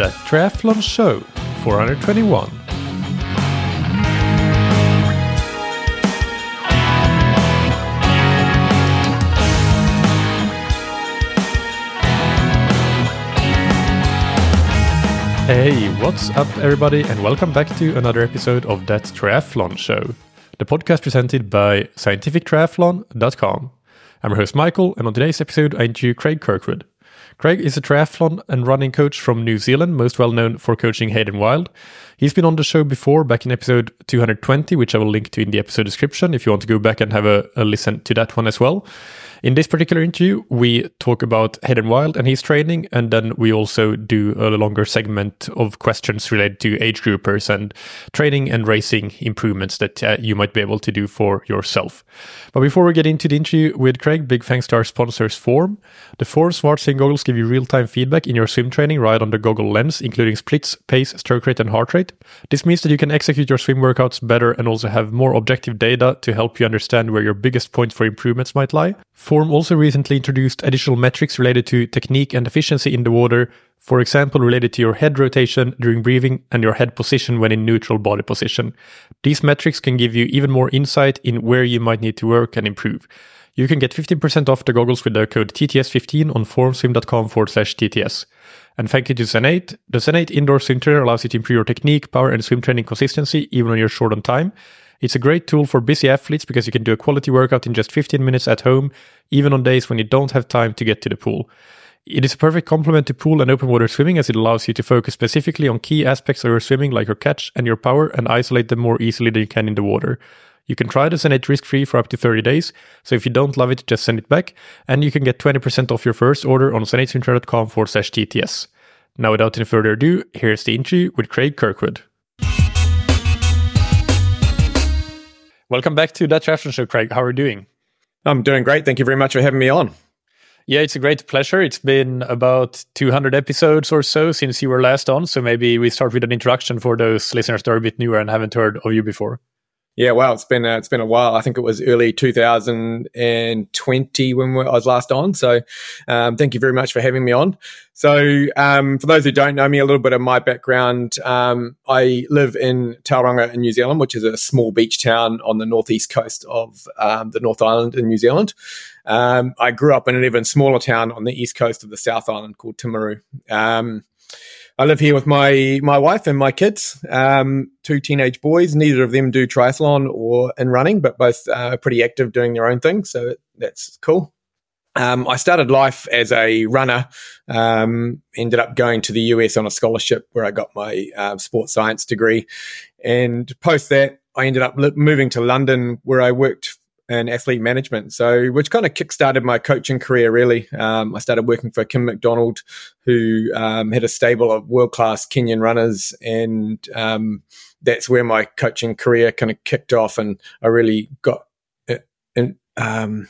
The Triathlon Show 421. Hey, what's up, everybody, and welcome back to another episode of That Triathlon Show, the podcast presented by scientifictriathlon.com. I'm your host, Michael, and on today's episode, I interview Craig Kirkwood. Craig is a triathlon and running coach from New Zealand, most well known for coaching Hayden Wilde. He's been on the show before, back in episode 220, which I will link to in the episode description if you want to go back and have a, a listen to that one as well. In this particular interview, we talk about Hayden Wilde and his training, and then we also do a longer segment of questions related to age groupers and training and racing improvements that uh, you might be able to do for yourself. But before we get into the interview with Craig, big thanks to our sponsors, Form. The Form Smart Swim goggles give you real time feedback in your swim training right on the goggle lens, including splits, pace, stroke rate, and heart rate. This means that you can execute your swim workouts better and also have more objective data to help you understand where your biggest points for improvements might lie. Form also recently introduced additional metrics related to technique and efficiency in the water, for example, related to your head rotation during breathing and your head position when in neutral body position. These metrics can give you even more insight in where you might need to work and improve. You can get 15% off the goggles with the code TTS15 on formswim.com forward slash TTS. And thank you to Zen8. The Zen8 indoor swim trainer allows you to improve your technique, power, and swim training consistency even when you're short on time. It's a great tool for busy athletes because you can do a quality workout in just 15 minutes at home, even on days when you don't have time to get to the pool. It is a perfect complement to pool and open water swimming as it allows you to focus specifically on key aspects of your swimming like your catch and your power and isolate them more easily than you can in the water. You can try the Zen8 risk free for up to 30 days, so if you don't love it, just send it back, and you can get 20% off your first order on zen8swimtrainer.com forward slash TTS. Now, without any further ado, here's the interview with Craig Kirkwood. Welcome back to That Triathlon Show, Craig. How are you doing? I'm doing great. Thank you very much for having me on. Yeah, it's a great pleasure. It's been about 200 episodes or so since you were last on. So maybe we start with an introduction for those listeners that are a bit newer and haven't heard of you before. Yeah, wow, it's been uh, it's been a while. I think it was early 2020 when I was last on. So, um, thank you very much for having me on. So, um, for those who don't know me, a little bit of my background. Um, I live in Tauranga in New Zealand, which is a small beach town on the northeast coast of um, the North Island in New Zealand. Um, I grew up in an even smaller town on the east coast of the South Island called Timaru. I live here with my my wife and my kids, um, two teenage boys. Neither of them do triathlon or in running, but both are pretty active doing their own thing. So that's cool. Um, I started life as a runner. Um, ended up going to the US on a scholarship where I got my uh, sports science degree, and post that I ended up li- moving to London where I worked and athlete management. So, which kind of kickstarted my coaching career, really. Um, I started working for Kim McDonald, who um, had a stable of world class Kenyan runners. And um, that's where my coaching career kind of kicked off. And I really got it, in, um,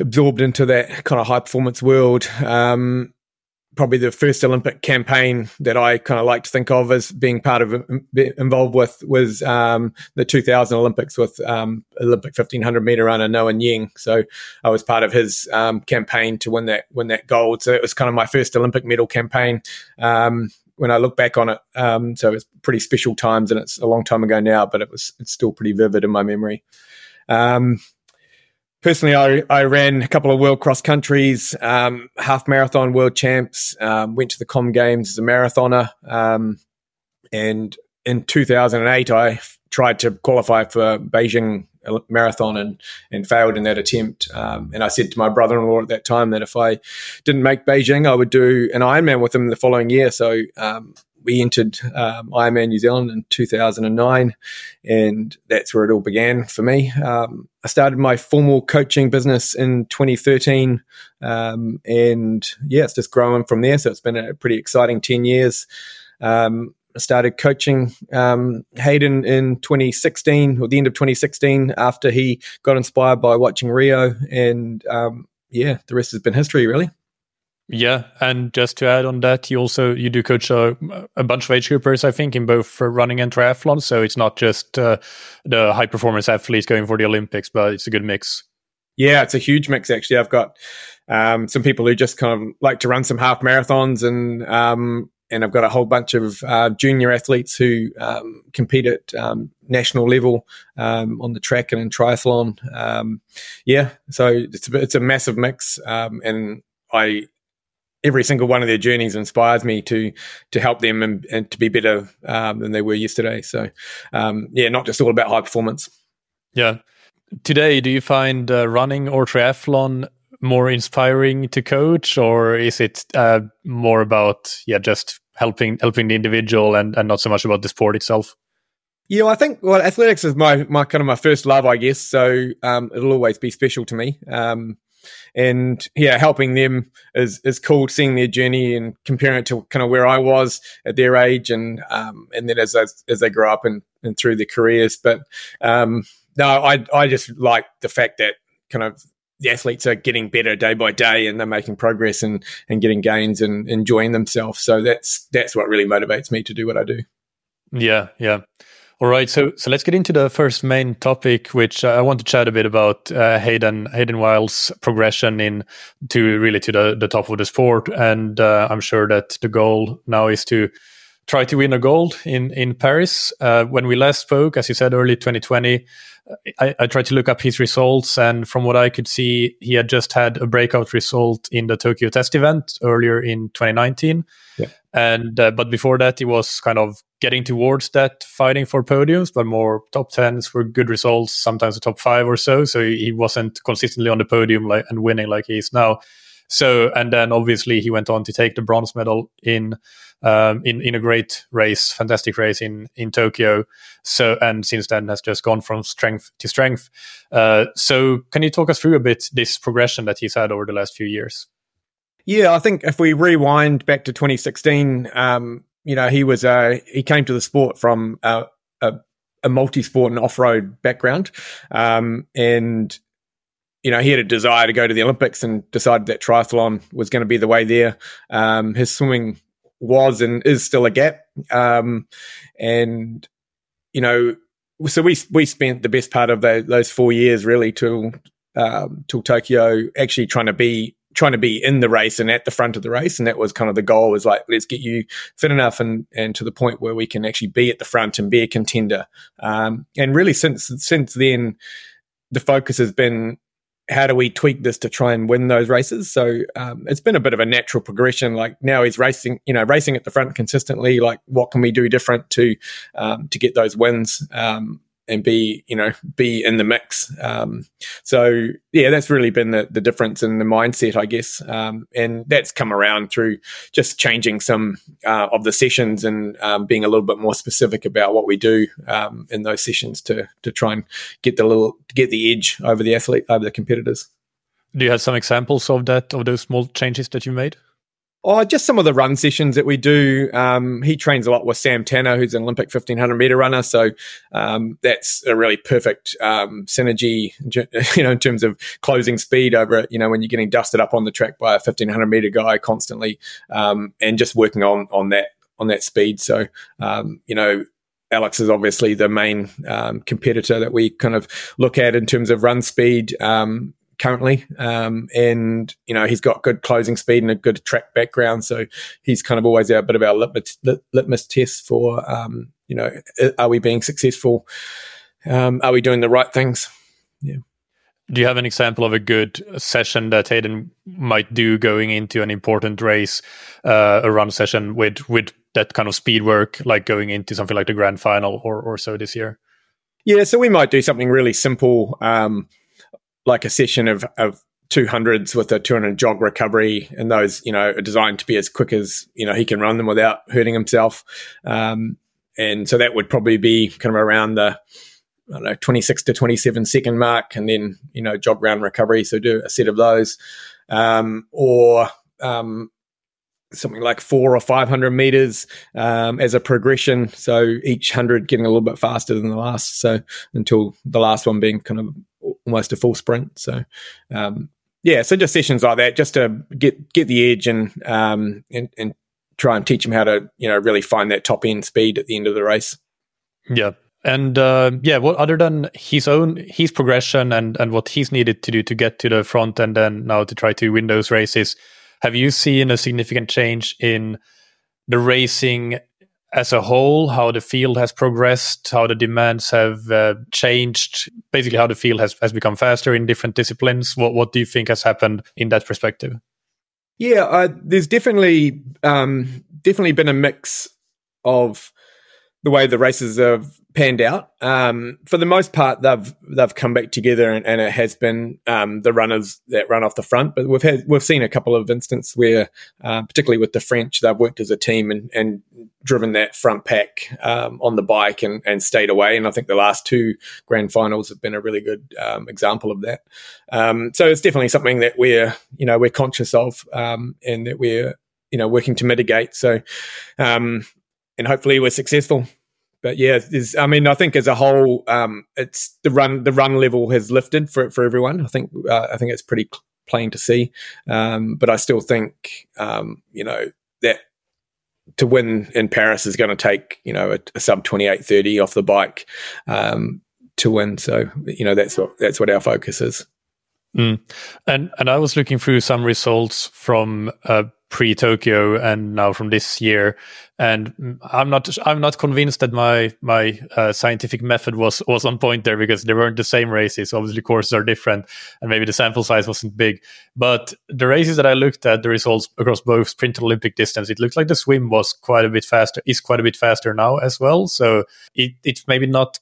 absorbed into that kind of high performance world. Um, probably the first Olympic campaign that I kind of like to think of as being part of involved with was um, the 2000 Olympics with um, Olympic 1500 meter runner Noah Ngeny. So I was part of his um, campaign to win that win that gold. So it was kind of my first Olympic medal campaign. Um, when I look back on it, um, so it's pretty special times, and it's a long time ago now, but it was it's still pretty vivid in my memory. Personally, I, I ran a couple of world cross countries, um, half marathon world champs, um, went to the Com Games as a marathoner. Um, and in 2008, I tried to qualify for Beijing marathon and, and failed in that attempt. Um, and I said to my brother in law at that time that if I didn't make Beijing, I would do an Ironman with him the following year. So um, we entered um, Ironman New Zealand in 2009, and that's where it all began for me. Um, I started my formal coaching business in 2013, um, and yeah, it's just growing from there. So it's been a pretty exciting 10 years. Um, I started coaching um, Hayden in 2016, or the end of 2016, after he got inspired by watching Rio, and um, yeah, the rest has been history, really. Yeah, and just to add on that, you also you do coach a, a bunch of age groupers, I think, in both running and triathlon. So it's not just uh, the high performance athletes going for the Olympics, but it's a good mix. Yeah, it's a huge mix actually. I've got um, some people who just kind of like to run some half marathons and um, and I've got a whole bunch of uh, junior athletes who um, compete at um, national level um, on the track and in triathlon. Um, yeah, so it's a, it's a massive mix, and I every single one of their journeys inspires me to to help them and, and to be better um, than they were yesterday. So yeah, not just all about high performance. Yeah. Today, do you find uh, running or triathlon more inspiring to coach, or is it uh, more about yeah just helping helping the individual and, and not so much about the sport itself? Yeah, I think well, athletics is my my kind of my first love, I guess. So um, it'll always be special to me. Um, and yeah, helping them is is cool. Seeing their journey and comparing it to kind of where I was at their age, and um, and then as as, they grow up and, and through their careers. But um, no, I I just like the fact that kind of the athletes are getting better day by day and they're making progress and, and getting gains and enjoying themselves. So that's that's what really motivates me to do what I do. Yeah, yeah. All right, so so let's get into the first main topic, which I want to chat a bit about uh, Hayden Hayden Wilde's progression in to really to the, the top of the sport, and uh, I'm sure that the goal now is to try to win a gold in in Paris. Uh, when we last spoke, as you said, early 2020, I, I, tried to look up his results, and from what I could see, he had just had a breakout result in the Tokyo Test event earlier in 2019. Yeah. And uh, but before that, he was kind of getting towards that, fighting for podiums, but more top tens were good results, sometimes a top five or so. So he wasn't consistently on the podium like and winning like he is now. So and then obviously he went on to take the bronze medal in um, in in a great race, fantastic race in in Tokyo. So and since then has just gone from strength to strength. Uh, so can you talk us through a bit this progression that he's had over the last few years? Yeah, I think if we rewind back to 2016, um, you know, he was uh, he came to the sport from a, a, a multi-sport and off-road background, um, and you know, he had a desire to go to the Olympics and decided that triathlon was going to be the way there. Um, his swimming was and is still a gap. Um, and you know, so we we spent the best part of the, those four years really till um, till Tokyo actually trying to be trying to be in the race and at the front of the race, and that was kind of the goal. Was like let's get you fit enough and and to the point where we can actually be at the front and be a contender. Um, and really, since since then, the focus has been how do we tweak this to try and win those races? So um, it's been a bit of a natural progression. Like now he's racing, you know, racing at the front consistently. Like what can we do different to um, to get those wins? Um, and be you know be in the mix. Um, so yeah, that's really been the, the difference in the mindset, I guess, um, and that's come around through just changing some uh, of the sessions and um, being a little bit more specific about what we do um, in those sessions to to try and get the little get the edge over the athlete over the competitors. Do you have some examples of that of those small changes that you made? Oh, just some of the run sessions that we do. Um, he trains a lot with Sam Tanner, who's an Olympic 1500 meter runner. So um, that's a really perfect um, synergy, you know, in terms of closing speed over, you know, when you're getting dusted up on the track by a 1500 meter guy constantly, um, and just working on on that on that speed. So um, you know, Alex is obviously the main um, competitor that we kind of look at in terms of run speed. Um, currently. Um, and, you know, he's got good closing speed and a good track background. So he's kind of always a bit of our litmus, litmus test for, um, you know, are we being successful? Um, are we doing the right things? Yeah. Do you have an example of a good session that Hayden might do going into an important race, uh, a run session with with that kind of speed work, like going into something like the grand final or or so this year? Yeah, so we might do something really simple. Um, like a session of, of 200s with a 200 jog recovery and those you know are designed to be as quick as you know he can run them without hurting himself um, and so that would probably be kind of around the I don't know 26 to 27 second mark and then you know jog round recovery so do a set of those um, or um, something like four or 500 meters um, as a progression. So each hundred getting a little bit faster than the last. So until the last one being kind of almost a full sprint. So, um, yeah, so just sessions like that, just to get get the edge and um, and, and try and teach him how to you know really find that top end speed at the end of the race. Yeah, and uh, yeah, what other than his own his progression and and what he's needed to do to get to the front, and then now to try to win those races, have you seen a significant change in the racing as a whole, how the field has progressed, how the demands have uh, changed, basically how the field has, has become faster in different disciplines. What what do you think has happened in that perspective? Yeah, uh, there's definitely um, definitely been a mix of the way the races have panned out. Um, for the most part, they've they've come back together, and, and it has been um, the runners that run off the front. But we've had we've seen a couple of instances where, uh, particularly with the French, they've worked as a team and, and driven that front pack um, on the bike and, and stayed away. And I think the last two grand finals have been a really good um, example of that. Um, so it's definitely something that we're you know we're conscious of and that we're you know working to mitigate. So and hopefully we're successful but yeah, I mean, I think as a whole, um, it's the run the run level has lifted for for everyone. I think uh, I think it's pretty plain to see. Um, but I still think um, you know that to win in Paris is going to take you know a, a sub twenty eight thirty off the bike um, to win. So you know that's what that's what our focus is. Mm. And and I was looking through some results from uh, pre Tokyo and now from this year. And I'm not I'm not convinced that my my uh, scientific method was was on point there because they weren't the same races. Obviously, courses are different, and maybe the sample size wasn't big. But the races that I looked at, the results across both sprint and Olympic distance, it looked like the swim was quite a bit faster. Is quite a bit faster now as well. So it it's maybe not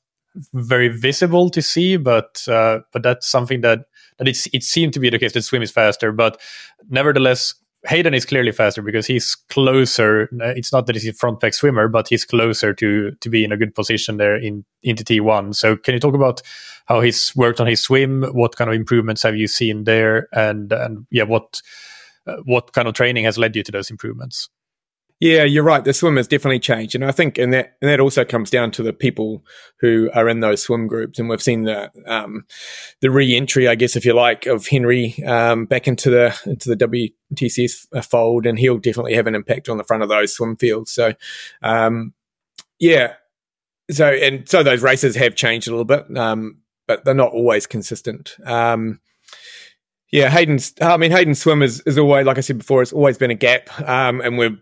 very visible to see, but uh, but that's something that that it's it seemed to be the case that swim is faster. But nevertheless, Hayden is clearly faster because he's closer. It's not that he's a front pack swimmer, but he's closer to to be in a good position there in into T1. So can you talk about how he's worked on his swim? What kind of improvements have you seen there? And and yeah, what uh, what kind of training has led you to those improvements? Yeah, you're right. The swim has definitely changed, and I think, and that and that also comes down to the people who are in those swim groups. And we've seen the um, the re-entry, I guess, if you like, of Henry um, back into the into the WTCS fold, and he'll definitely have an impact on the front of those swim fields. So, um, yeah, so and so those races have changed a little bit, um, but they're not always consistent. Um, yeah, Hayden's. I mean, Hayden's swim is, is always, like I said before, it's always been a gap, um, and we're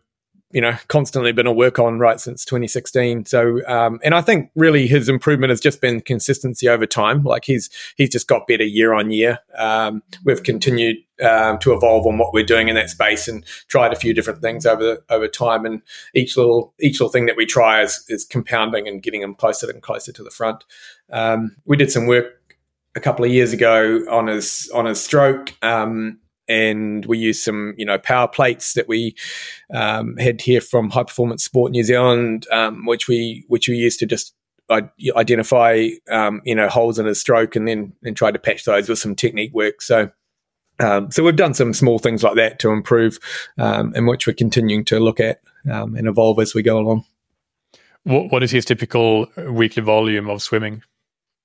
you know constantly been a work on right since 2016 so um, and i think really his improvement has just been consistency over time. Like he's he's just got better year on year. Um, we've continued um, to evolve on what we're doing in that space and tried a few different things over over time. And each little each little thing that we try is, is compounding and getting him closer and closer to the front. Um, we did some work a couple of years ago on his on his stroke. Um, and we used some you know power plates that we um, had here from High Performance Sport New Zealand, um, which we which we used to just identify um, you know holes in his stroke and then and try to patch those with some technique work. So. Um, so we've done some small things like that to improve, um, and which we're continuing to look at um, and evolve as we go along. What, what is his typical weekly volume of swimming?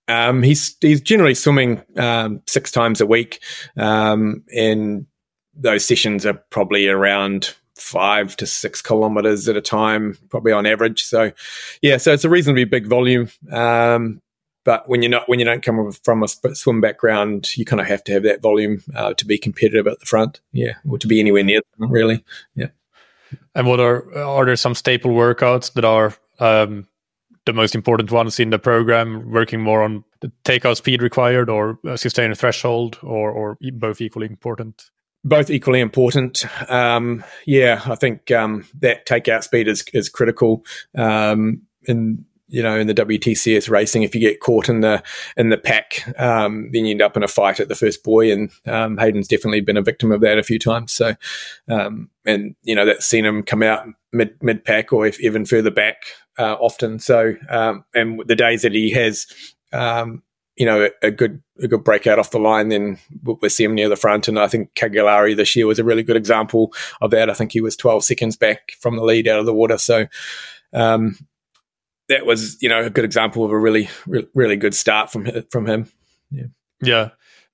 Um, he's he's generally swimming um, six times a week, um, and those sessions are probably around five to six kilometers at a time, probably on average. So, yeah, so it's a reasonably big volume. Um, but when you're not when you don't come from a swim background, you kind of have to have that volume uh, to be competitive at the front, yeah, or to be anywhere near them, really, yeah. And what are are there some staple workouts that are um, the most important ones in the program, working more on the takeout speed required or sustainer threshold, or or both equally important? Both equally important. Um, yeah, I think um, that takeout speed is is critical. Um, in you know in the WTCS racing, if you get caught in the in the pack, um, then you end up in a fight at the first buoy, and um, Hayden's definitely been a victim of that a few times. So, um, and you know that's seen him come out mid mid pack or if even further back uh, often. So, um, and the days that he has, um, you know, a, a, good a good breakout off the line, then we see him near the front. And I think Cagliari this year was a really good example of that. I think he was 12 seconds back from the lead out of the water. So, um, that was you know a good example of a really re- really good start from from him. Yeah. Yeah.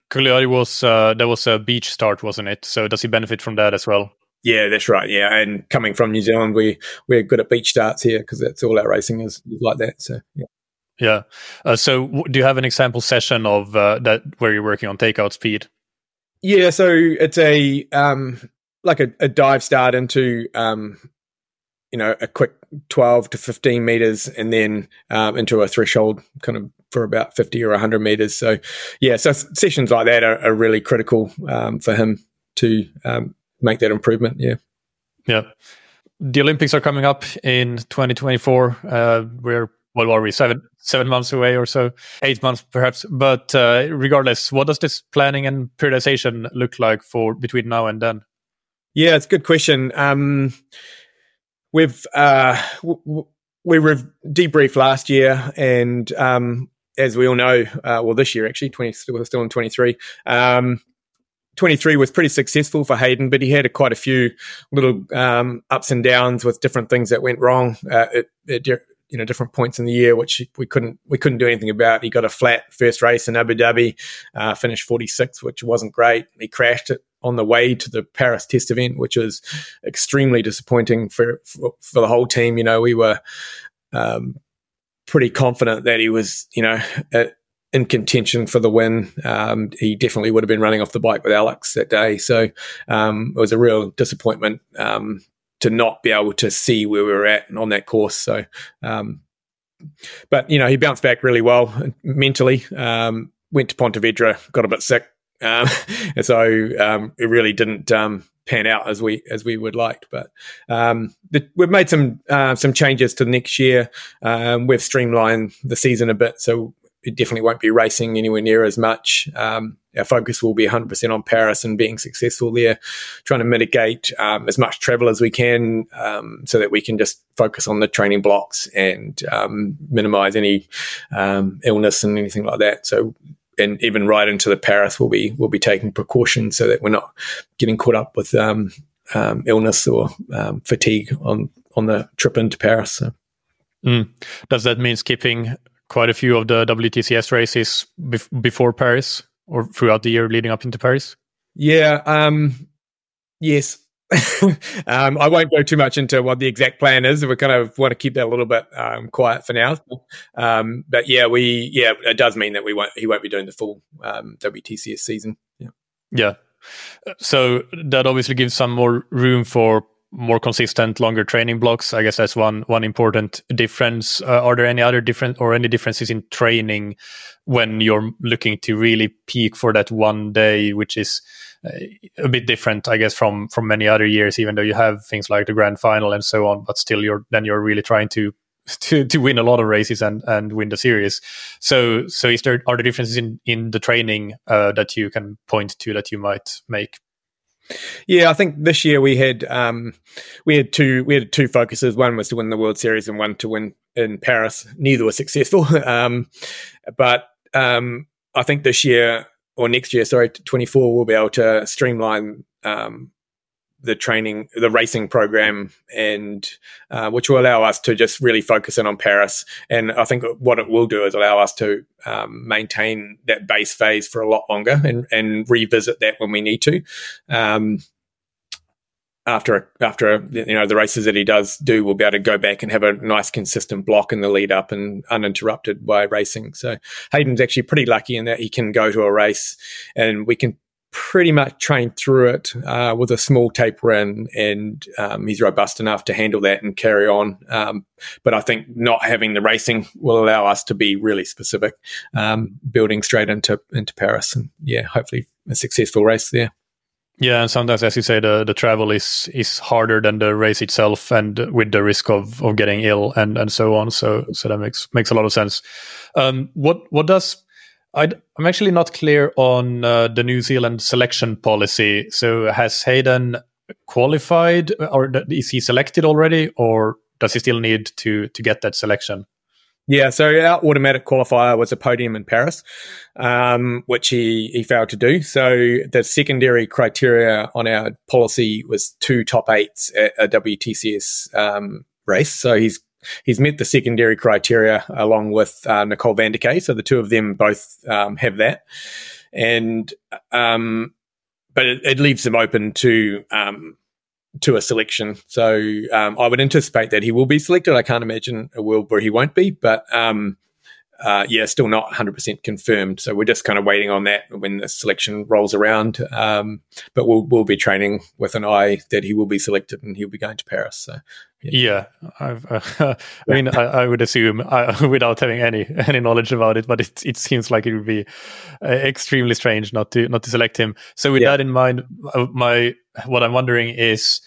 Cagliari was uh, that was a beach start, wasn't it? So does he benefit from that as well? Yeah, that's right. Yeah, and coming from New Zealand, we we're good at beach starts here because that's all our racing is, like that. So yeah. Yeah. Uh, so, w- do you have an example session of uh, that where you're working on takeout speed? Yeah. So it's a um, like a, a dive start into um, you know, a quick 12 to 15 meters and then um, into a threshold kind of for about 50 or 100 meters. So, yeah, so sessions like that are, are really critical um, for him to um, make that improvement. Yeah. Yeah. The Olympics are coming up in 2024. Uh, we're what are we seven seven months away or so, eight months perhaps. But uh, regardless, what does this planning and periodization look like for between now and then? Yeah, it's a good question. Um, we've uh, we debriefed last year, and um, as we all know, uh, well, this year actually, twenty we're still in twenty three. Um, 23 was pretty successful for Hayden, but he had a, quite a few little um, ups and downs with different things that went wrong uh, at, at, you know different points in the year, which we couldn't we couldn't do anything about. He got a flat first race in Abu Dhabi, uh, finished 46, which wasn't great. He crashed it on the way to the Paris test event, which was extremely disappointing for for, for the whole team. You know, we were um, pretty confident that he was, you know, at, in contention for the win. Um, he definitely would have been running off the bike with Alex that day. So um, it was a real disappointment um, to not be able to see where we were at on that course. So, um, but you know, he bounced back really well mentally. Um, went to Pontevedra, got a bit sick, um, so um, it really didn't um, pan out as we as we would like. But um, the, we've made some uh, some changes to next year. Um, we've streamlined the season a bit, so it definitely won't be racing anywhere near as much. Um, our focus will be 100% on Paris and being successful there, trying to mitigate as much travel as we can so that we can just focus on the training blocks and minimize any illness and anything like that. So and even right into the Paris, we'll be we'll be taking precautions so that we're not getting caught up with um, um, illness or um, fatigue on on the trip into Paris. So. Mm. Does that mean skipping quite a few of the WTCS races bef- before Paris or throughout the year leading up into Paris? Yeah. Um, yes. um, I won't go too much into what the exact plan is. We kind of want to keep that a little bit um, quiet for now. Um, but yeah, we yeah, it does mean that we won't he won't be doing the full um, WTCS season. Yeah. Yeah. So that obviously gives some more room for more consistent, longer training blocks. I guess that's one one important difference. Uh, are there any other different or any differences in training when you're looking to really peak for that one day, which is a bit different, I guess, from from many other years. Even though you have things like the grand final and so on, but still, you're then you're really trying to to, to win a lot of races and, and win the series. So so is there are there differences in in the training uh, that you can point to that you might make? Yeah, I think this year we had um, we had two we had two focuses. One was to win the World Series, and one to win in Paris. Neither were successful, um, but um, I think this year or next year, sorry, 24, we'll be able to streamline um, the training, the racing program, and uh, which will allow us to just really focus in on Paris. And I think what it will do is allow us to um, maintain that base phase for a lot longer and, and revisit that when we need to. Um, after after you know the races that he does do, we'll be able to go back and have a nice consistent block in the lead up and uninterrupted by racing. So Hayden's actually pretty lucky in that he can go to a race and we can pretty much train through it uh, with a small taper in, and um, he's robust enough to handle that and carry on. Um, but I think not having the racing will allow us to be really specific, um, building straight into into Paris, and yeah, hopefully a successful race there. Yeah, and sometimes, as you say, the, the travel is is harder than the race itself, and with the risk of, of getting ill and, and so on. So so that makes makes a lot of sense. Um, what what does i am actually not clear on uh, the New Zealand selection policy. So has Hayden qualified, or is he selected already, or does he still need to to get that selection? Yeah, so our automatic qualifier was a podium in Paris, um, which he, he failed to do. So the secondary criteria on our policy was two top eights at a WTCS um, race. So he's he's met the secondary criteria along with uh, Nicole van der Kaay. So the two of them both um, have that, and um, but it, it, leaves them open to um, to a selection. So um, I would anticipate that he will be selected. I can't imagine a world where he won't be, but um, uh, yeah, still not 100% confirmed. So we're just kind of waiting on that when the selection rolls around. Um, but we'll we'll be training with an eye that he will be selected and he'll be going to Paris. So yeah, uh, I mean, I, I, would assume uh, without having any any knowledge about it, but it it seems like it would be uh, extremely strange not to not to select him. So with yeah. that in mind, uh, my what I'm wondering is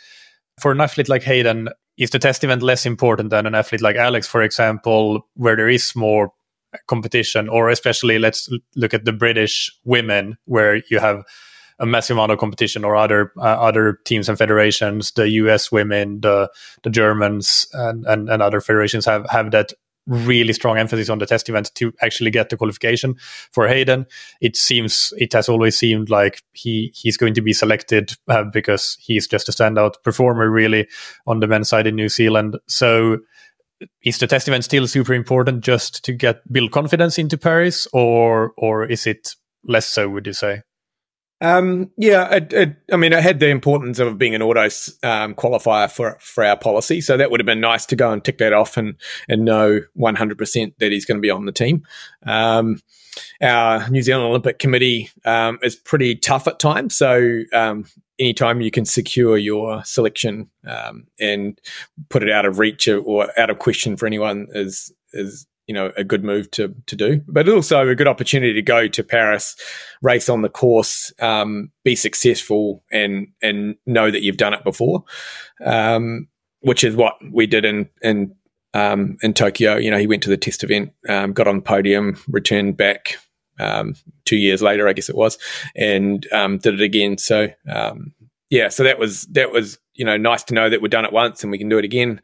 for an athlete like Hayden, is the test event less important than an athlete like Alex, for example, where there is more competition, or especially let's look at the British women, where you have a massive amount of competition, or other uh, other teams and federations, the U.S. women, the the Germans, and, and, and other federations have have that really strong emphasis on the test event to actually get the qualification for Hayden. It seems it has always seemed like he he's going to be selected uh, because he's just a standout performer really on the men's side in New Zealand. So is the test event still super important just to get build confidence into Paris or or is it less so would you say? Um, yeah, it, it, I mean, it had the importance of being an auto um, qualifier for for our policy, so that would have been nice to go and tick that off and and know one hundred percent that he's going to be on the team. Um, our New Zealand Olympic Committee um, is pretty tough at times, so um, anytime you can secure your selection um, and put it out of reach or out of question for anyone is is you know a good move to to do, but also a good opportunity to go to Paris, race on the course, um, be successful, and and know that you've done it before, um, which is what we did in in um, in Tokyo. You know, he went to the test event, um, got on the podium, returned back um, two years later, I guess it was, and um, did it again. So yeah, so that was that was you know nice to know that we've done it once and we can do it again.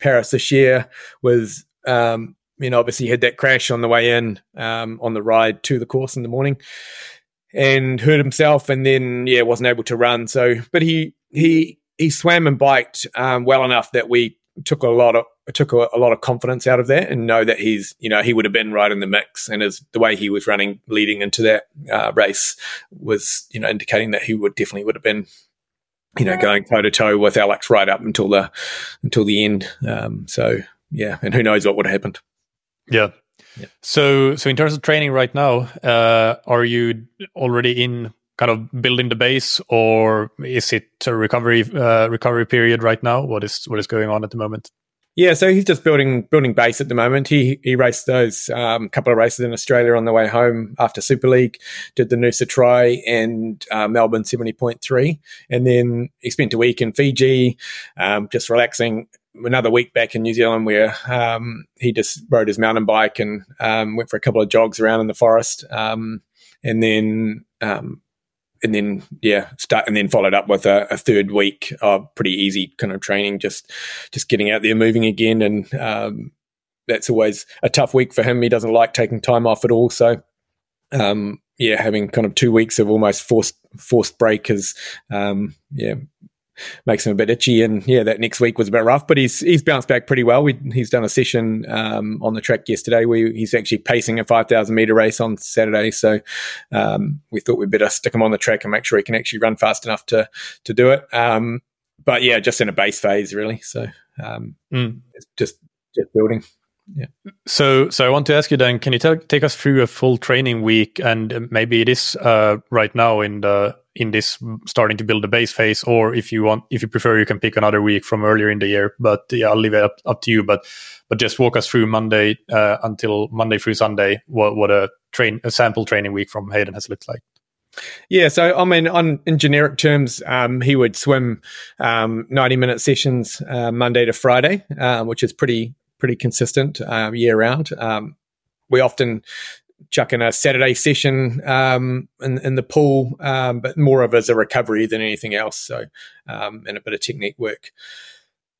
Paris this year was um, you know, obviously had that crash on the way in um, on the ride to the course in the morning, and hurt himself, and then yeah, wasn't able to run. So, but he he he swam and biked um, well enough that we took a lot of took a, a, lot of confidence out of that, and know that he's you know he would have been right in the mix, and as the way he was running leading into that uh, race was you know indicating that he would definitely would have been you know going toe to toe with Alex right up until the until the end. Um, so yeah, and who knows what would have happened. Yeah. yeah. So, so in terms of training right now, uh, are you already in kind of building the base, or is it a recovery uh, recovery period right now? What is what is going on at the moment? Yeah, so he's just building building base at the moment. He he raced those um, couple of races in Australia on the way home after Super League, did the Noosa Tri and uh, Melbourne seventy point three, and then he spent a week in Fiji, um, just relaxing another week back in New Zealand where um, he just rode his mountain bike and um, went for a couple of jogs around in the forest, um, and then um, and then yeah, start and then followed up with a, a, third week of pretty easy kind of training, just just getting out there, moving again, and um, that's always a tough week for him. He doesn't like taking time off at all, so. Um, yeah, having kind of two weeks of almost forced forced break yeah, makes him a bit itchy. And yeah, that next week was a bit rough, but he's he's bounced back pretty well. We, he's done a session um, on the track yesterday. We, he's actually pacing a 5,000 meter race on Saturday. So um, we thought we'd better stick him on the track and make sure he can actually run fast enough to to do it. Um, but yeah, just in a base phase, really. So mm. it's just just building. Yeah. So, so I want to ask you then, can you t- take us through a full training week, and maybe it is uh, right now in the in this starting to build the base phase, or if you want, if you prefer, you can pick another week from earlier in the year. But yeah, I'll leave it up, up to you. But but just walk us through Monday uh, until Monday through Sunday. What what a train a sample training week from Hayden has looked like. Yeah, so I mean, on in generic terms, um, he would swim um, ninety minute sessions uh, Monday to Friday, uh, which is pretty pretty consistent um, year round. Um, we often chuck in a Saturday session um, in, in, the pool, um, but more of as a recovery than anything else. So, um, and a bit of technique work.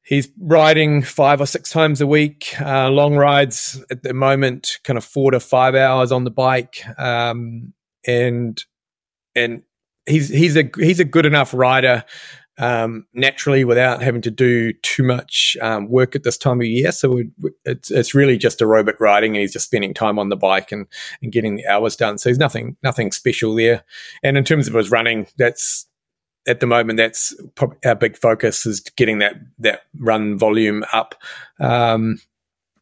He's riding five or six times a week, uh, long rides at the moment, kind of four to five hours on the bike, um, and and he's he's a he's a good enough rider um, naturally without having to do too much um, work at this time of year. So we, it's it's really just aerobic riding, and he's just spending time on the bike and and getting the hours done. So there's nothing nothing special there. And in terms of his running, that's at the moment that's our big focus is getting that that run volume up. Um,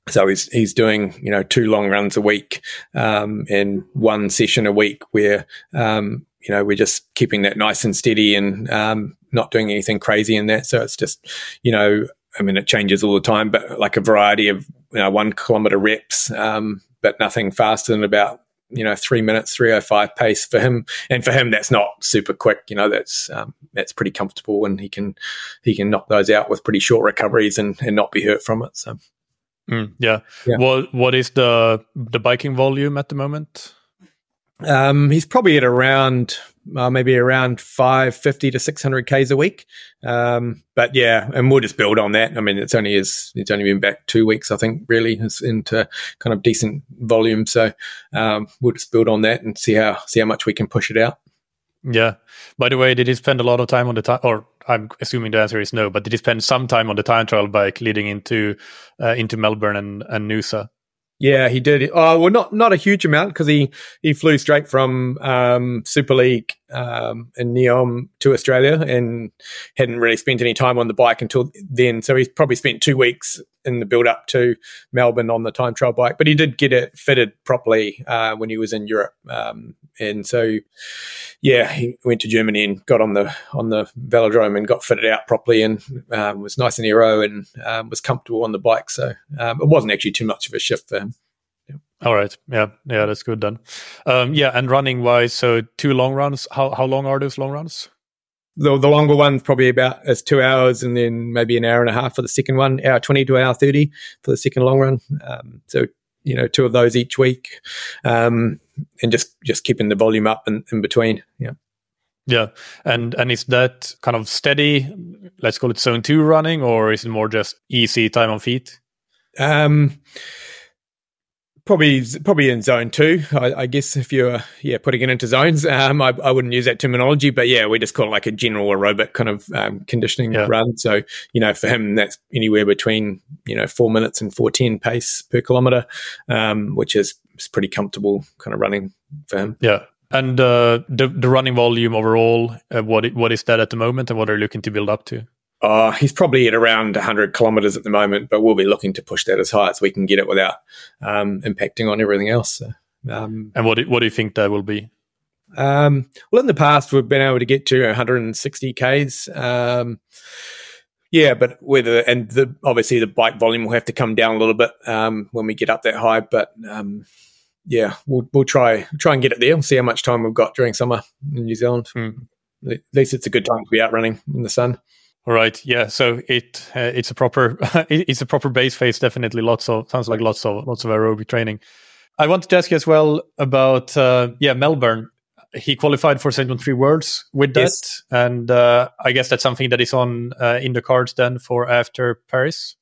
so he's he's doing you know two long runs a week um, and one session a week where um, you know we're just keeping that nice and steady and um, not doing anything crazy in that. So it's just you know I mean it changes all the time, but like a variety of you know, one kilometer reps, um, but nothing faster than about you know three minutes, three oh five pace for him. And for him, that's not super quick. You know that's um, that's pretty comfortable, and he can he can knock those out with pretty short recoveries and, and not be hurt from it. So. Mm, yeah. yeah. What what is the the biking volume at the moment? Um, he's probably at around uh, maybe around 550 to 600 k's a week. Um, but yeah, and we'll just build on that. I mean, it's only is it's only been back two weeks, I think, really, into kind of decent volume. So um, we'll just build on that and see how see how much we can push it out. Yeah. By the way, did he spend a lot of time on the time, or I'm assuming the answer is no, but did he spend some time on the time trial bike leading into uh, into Melbourne and, and Noosa? Yeah, he did. Oh, well, not not a huge amount because he he flew straight from um, Super League um, in Neom to Australia and hadn't really spent any time on the bike until then. So he's probably spent two weeks in the build up to Melbourne on the time trial bike, but he did get it fitted properly uh, when he was in Europe. Um, and so, yeah, he went to Germany and got on the on the velodrome and got fitted out properly and um, was nice and aero and um, was comfortable on the bike. So um, it wasn't actually too much of a shift for him. All right. Yeah. Yeah. That's good then. Um, yeah. And running wise, so two long runs. How, how long are those long runs? The, the longer one's probably about as two hours and then maybe an hour and a half for the second one, hour 20 to hour 30 for the second long run. Um, so, you know, two of those each week um, and just, just keeping the volume up in, in between. Yeah. Yeah. And, and is that kind of steady, let's call it zone two running, or is it more just easy time on feet? Um, Probably, probably in zone two. I, I, guess if you're, yeah, putting it into zones, um, I, I, wouldn't use that terminology, but yeah, we just call it like a general aerobic kind of um, conditioning yeah. run. So, you know, for him, that's anywhere between you know four minutes and four ten pace per kilometer, um, which is, pretty comfortable kind of running for him. Yeah, and uh, the the running volume overall, uh, what what is that at the moment, and what are you looking to build up to? Uh, he's probably at around 100 kilometers at the moment, but we'll be looking to push that as high as we can get it without um, impacting on everything else. So, um, and what do, what do you think that will be? Um, well, in the past, we've been able to get to 160 Ks. Um, yeah, but whether, and the, obviously the bike volume will have to come down a little bit um, when we get up that high, but um, yeah, we'll, we'll try, try and get it there. We'll see how much time we've got during summer in New Zealand. Mm. At least it's a good time to be out running in the sun. All right. Yeah. So it uh, it's a proper it's a proper base phase. Definitely lots of sounds like lots of lots of aerobic training. I wanted to ask you as well about uh, yeah Melbourne. He qualified for St. Three Worlds with that, yes. and uh, I guess that's something that is on uh, in the cards then for after Paris.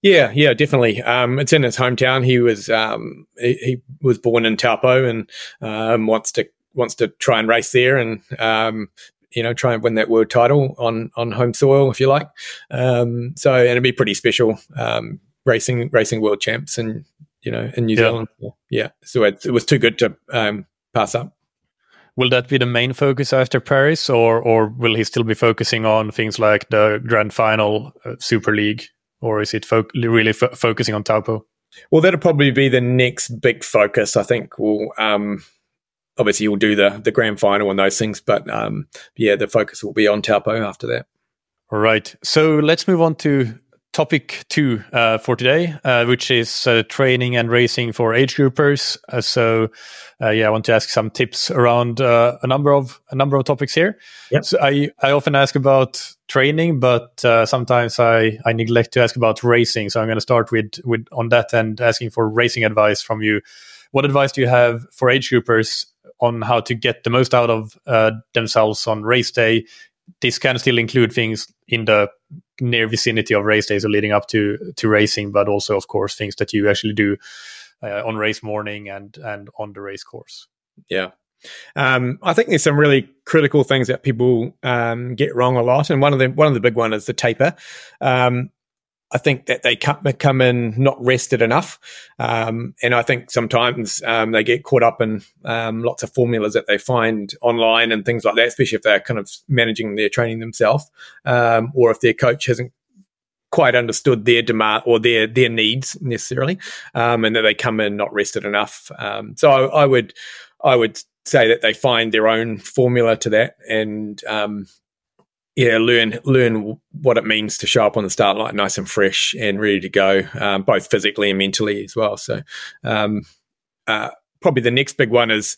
Yeah, yeah, definitely. Um, it's in his hometown. He was um, he, he, was born in Taupo and um, wants to wants to try and race there and um, you know, try and win that world title on on home soil, if you like. Um, so, and it'd be pretty special um, racing racing world champs, and you know, in New yeah. Zealand. Yeah, so it, it, was too good to um, pass up. Will that be the main focus after Paris, or or will he still be focusing on things like the Grand Final, uh, Super League, or is it fo- really fo- focusing on Taupo? Well, that'll probably be the next big focus. I think we'll um, obviously you'll do the the grand final and those things, but um, yeah, the focus will be on Taupo after that. All right, so let's move on to topic two uh, for today, uh, which is uh, training and racing for age groupers. Uh, so, uh, yeah, I want to ask some tips around uh, a number of a number of topics here. Yep. So I I often ask about training, but sometimes I I neglect to ask about racing. So I'm going to start with with on that and asking for racing advice from you. What advice do you have for age groupers on how to get the most out of uh, themselves on race day. This can still include things in the near vicinity of race days or leading up to to racing, but also, of course, things that you actually do uh, on race morning and and on the race course. Yeah, um, I think there's some really critical things that people um, get wrong a lot, and one of them, one of the big one is the taper. Um, I think that they come in not rested enough. Um, and I think sometimes um, they get caught up in um, lots of formulas that they find online and things like that, especially if they're kind of managing their training themselves um, or if their coach hasn't quite understood their demand or their their needs necessarily, um, and that they come in not rested enough. So I, I, would I would say that they find their own formula to that, and um, yeah, learn learn what it means to show up on the start line nice and fresh and ready to go, um, both physically and mentally as well. So, um, uh, probably the next big one is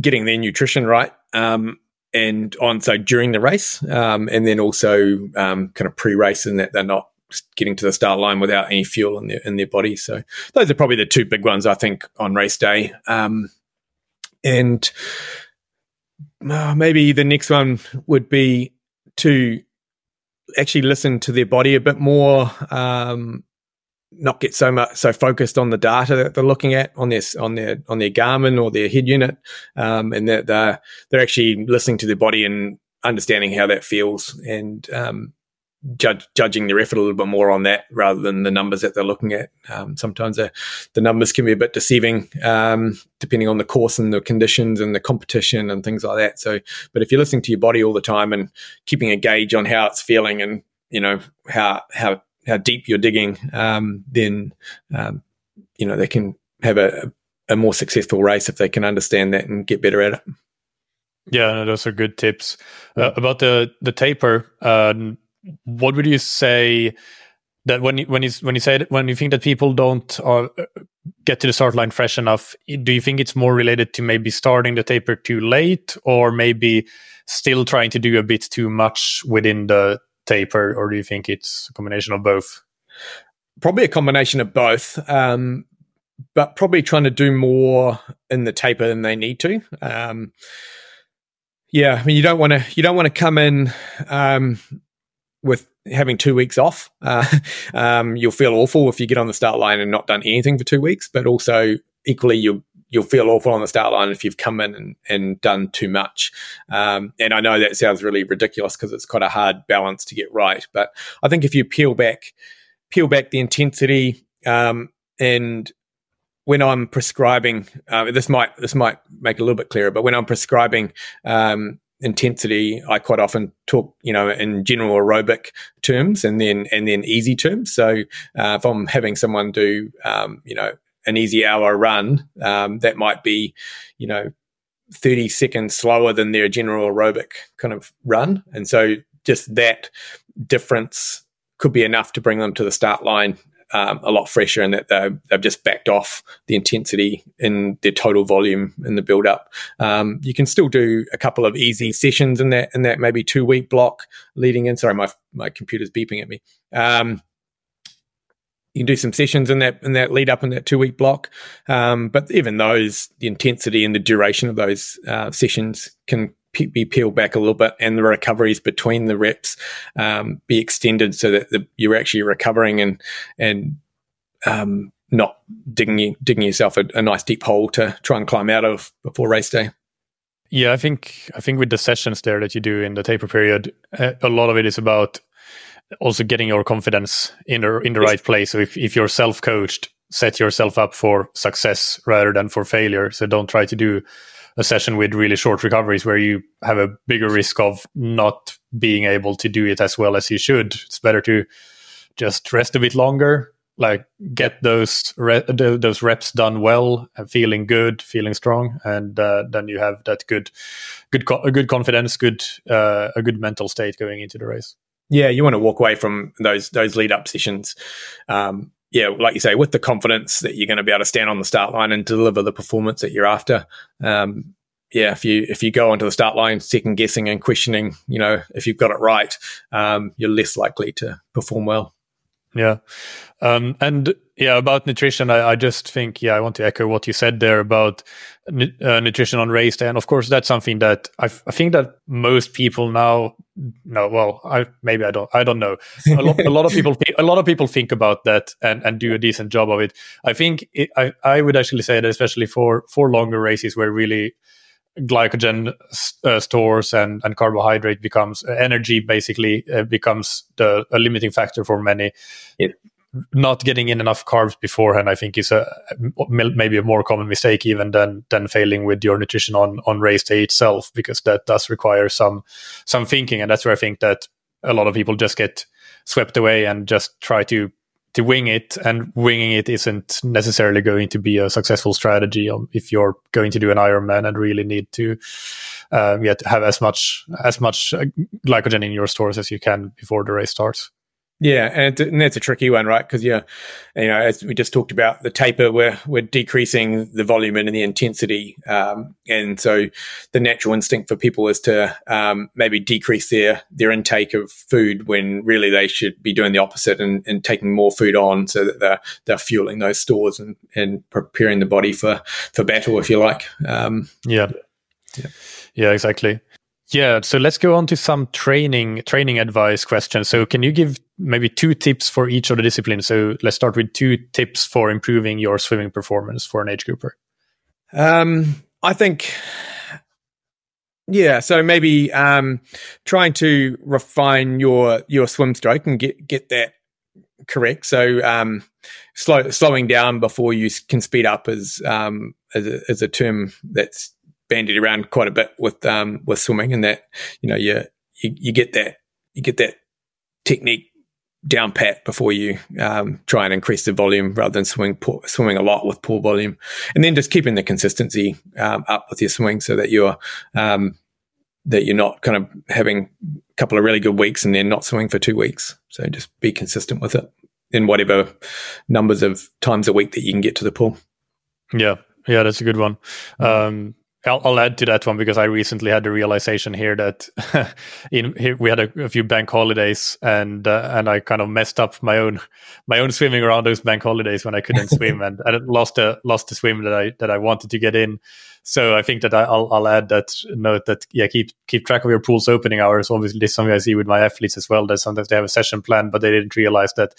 getting their nutrition right. Um, and on so during the race, um, and then also um, kind of pre-race, and that they're not getting to the start line without any fuel in their in their body. So those are probably the two big ones I think on race day. Um, and uh, maybe the next one would be to actually listen to their body a bit more um, not get so much so focused on the data that they're looking at on their on their on their Garmin or their head unit, um, and that they're they're actually listening to their body and understanding how that feels. And um, judge, judging their effort a little bit more on that rather than the numbers that they're looking at. Um, sometimes the, the numbers can be a bit deceiving um, depending on the course and the conditions and the competition and things like that. So, but if you're listening to your body all the time and keeping a gauge on how it's feeling and you know how how how deep you're digging, um, then um, you know they can have a, a more successful race if they can understand that and get better at it. Yeah, no, those are good tips uh, about the the taper. Um, what would you say that when you, when you when you say that, when you think that people don't uh, get to the start line fresh enough, do you think it's more related to maybe starting the taper too late, or maybe still trying to do a bit too much within the taper, or do you think it's a combination of both? Probably a combination of both, um, but probably trying to do more in the taper than they need to. Um, yeah, I mean, you don't want to you don't want to come in um, with having two weeks off. Uh, um, you'll feel awful if you get on the start line and not done anything for two weeks, but also equally you'll you'll feel awful on the start line if you've come in and, and done too much. Um, and I know that sounds really ridiculous because it's quite a hard balance to get right. But I think if you peel back, peel back the intensity, um, and when I'm prescribing, uh, this might this might make a little bit clearer. But when I'm prescribing um, intensity, I quite often talk, you know, in general aerobic terms and then and then easy terms. So uh, if I'm having someone do, um, you know, an easy hour run, um, that might be, you know, 30 seconds slower than their general aerobic kind of run. And so just that difference could be enough to bring them to the start line um, a lot fresher and that they've just backed off the intensity in their total volume in the build up. Um, you can still do a couple of easy sessions in that in that maybe two week block leading in. Sorry, my my computer's beeping at me. Um, you can do some sessions in that in that lead up in that two week block. Um, but even those, the intensity and the duration of those uh, sessions can be peeled back a little bit, and the recoveries between the reps um, be extended so that the, you're actually recovering and and um, not digging digging yourself a, a nice deep hole to try and climb out of before race day. Yeah, I think I think with the sessions there that you do in the taper period, uh, a lot of it is about also getting your confidence in the in the right place. So if, if you're self coached, set yourself up for success rather than for failure. So don't try to do a session with really short recoveries where you have a bigger risk of not being able to do it as well as you should. It's better to just rest a bit longer, like get those re- those reps done well, feeling good, feeling strong, and uh, then you have that good, good, co- a good confidence, good, uh, a good mental state going into the race. Yeah, you want to walk away from those those lead up sessions. Um, yeah, like you say, with the confidence that you're going to be able to stand on the start line and deliver the performance that you're after. Um, yeah, if you if you go onto the start line second guessing and questioning, you know, if you've got it right, um, you're less likely to perform well. Yeah. Um, and yeah, about nutrition, I, I, just think, yeah, I want to echo what you said there about uh, nutrition on race day. And of course, that's something that I, think that most people now know. Well, I, maybe I don't, I don't know. A lot, a lot of people, a lot of people think about that and, and do a decent job of it. I think it, I, I would actually say that especially for, for longer races where really glycogen uh, stores and, and carbohydrate becomes uh, energy basically uh, becomes the a limiting factor for many. Not getting in enough carbs beforehand i think is a maybe a more common mistake even than than failing with your nutrition on on race day itself because that does require some some thinking. And that's where i think that a lot of people just get swept away and just try to to wing it and winging it isn't necessarily going to be a successful strategy if you're going to do an Ironman and really need to um, yeah, have as much as much uh, glycogen in your stores as you can before the race starts. Yeah, and, and that's a tricky one, right? Because yeah, you know, as we just talked about the taper, we're we're decreasing the volume and the intensity, um, and so the natural instinct for people is to um, maybe decrease their their intake of food when really they should be doing the opposite and, and taking more food on, so that they're they're fueling those stores and, and preparing the body for for battle, if you like. Um, yeah. yeah, yeah, exactly. Yeah, so let's go on to some training training advice questions. So can you give maybe two tips for each of the disciplines? So let's start with two tips for improving your swimming performance for an age grouper. Um, I think yeah, so maybe um, trying to refine your your swim stroke and get get that correct. So um, slow, slowing down before you can speed up is um, is, a, is a term that's bandied around quite a bit with um, with swimming, and that you know you, you, you get that you get that technique down pat before you um, try and increase the volume rather than swimming poor, swimming a lot with poor volume, and then just keeping the consistency um, up with your swing so that you're um, that you're not kind of having a couple of really good weeks and then not swimming for two weeks. So just be consistent with it in whatever numbers of times a week that you can get to the pool. Yeah, yeah, that's a good one. Mm-hmm. Um, I'll, I'll, add to that one because I recently had the realization here that in here we had a, a few bank holidays and uh, and I kind of messed up my own my own swimming around those bank holidays when I couldn't swim and I lost a lost the swim that I that I wanted to get in. So I think that I, will I'll add that note that yeah keep keep track of your pool's opening hours. Obviously, this is something I see with my athletes as well. That sometimes they have a session plan, but they didn't realize that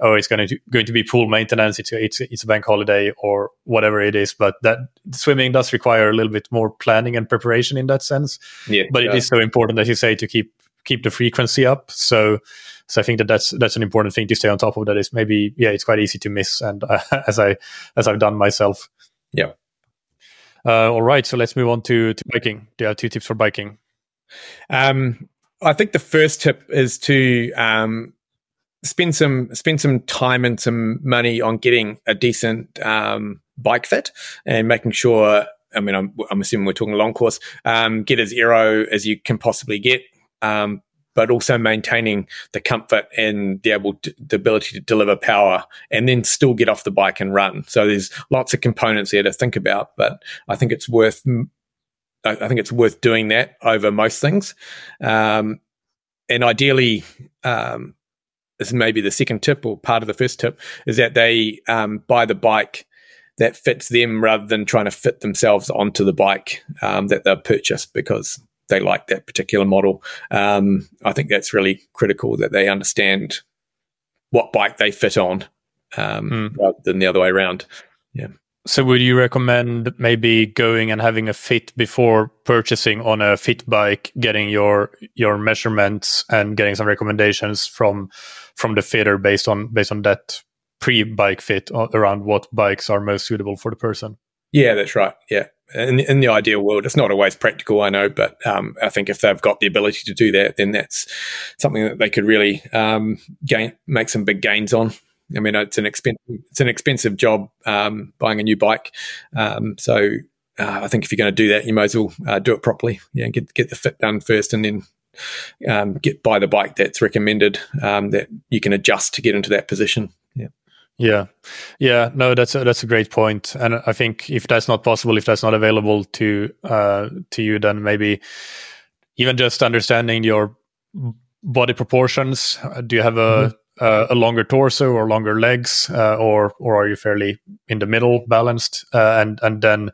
oh, it's going to going to be pool maintenance. It's it's it's a bank holiday or whatever it is. But that swimming does require a little bit more planning and preparation in that sense. Yeah, but yeah. it is so important, as you say, to keep keep the frequency up. So so I think that that's that's an important thing to stay on top of. That is maybe yeah, it's quite easy to miss, and uh, as I as I've done myself. Yeah. Uh, all right, so let's move on to to biking. Do you have two tips for biking? Um, I think the first tip is to um, spend some spend some time and some money on getting a decent um, bike fit and making sure. I mean, I'm, I'm assuming we're talking long course. Um, get as aero as you can possibly get, um, but also maintaining the comfort and the able to, the ability to deliver power, and then still get off the bike and run. So there's lots of components there to think about, but I think it's worth. I think it's worth doing that over most things, um, and ideally, um, this is maybe the second tip or part of the first tip is that they um, buy the bike that fits them rather than trying to fit themselves onto the bike um, that they've purchased because they like that particular model. Um, I think that's really critical that they understand what bike they fit on mm. rather than the other way around. Yeah. So, would you recommend maybe going and having a fit before purchasing on a fit bike, getting your your measurements and getting some recommendations from from the fitter based on based on that pre bike fit around what bikes are most suitable for the person? Yeah, that's right. Yeah, in, in the ideal world, it's not always practical, I know, but um, I think if they've got the ability to do that, then that's something that they could really um, gain, make some big gains on. I mean, it's an expensive it's an expensive job um, buying a new bike. Um, so uh, I think if you're going to do that, you might as well uh, do it properly. Yeah, get get the fit done first, and then um, get buy the bike that's recommended um, that you can adjust to get into that position. Yeah. Yeah, yeah, no, that's a, that's a great point, and I think if that's not possible, if that's not available to uh, to you, then maybe even just understanding your body proportions. Uh, do you have a mm-hmm uh, a longer torso or longer legs, uh, or or are you fairly in the middle, balanced? Uh, and and then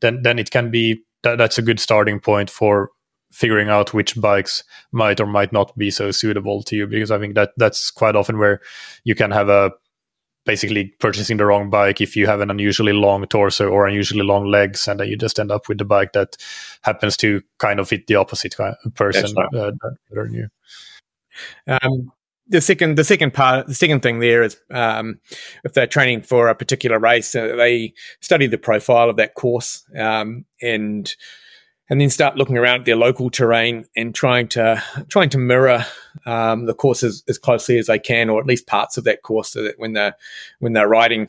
then then it can be that, that's a good starting point for figuring out which bikes might or might not be so suitable to you because I think that that's quite often where you can have a basically purchasing the wrong bike if you have an unusually long torso or unusually long legs and then you just end up with the bike that happens to kind of fit the opposite person right. uh, than you. Um, the second the second part the second thing there is um, if they're training for a particular race uh, they study the profile of that course um, and and then start looking around at their local terrain and trying to trying to mirror um, the course as, as, closely as they can, or at least parts of that course, so that when they're when they're riding,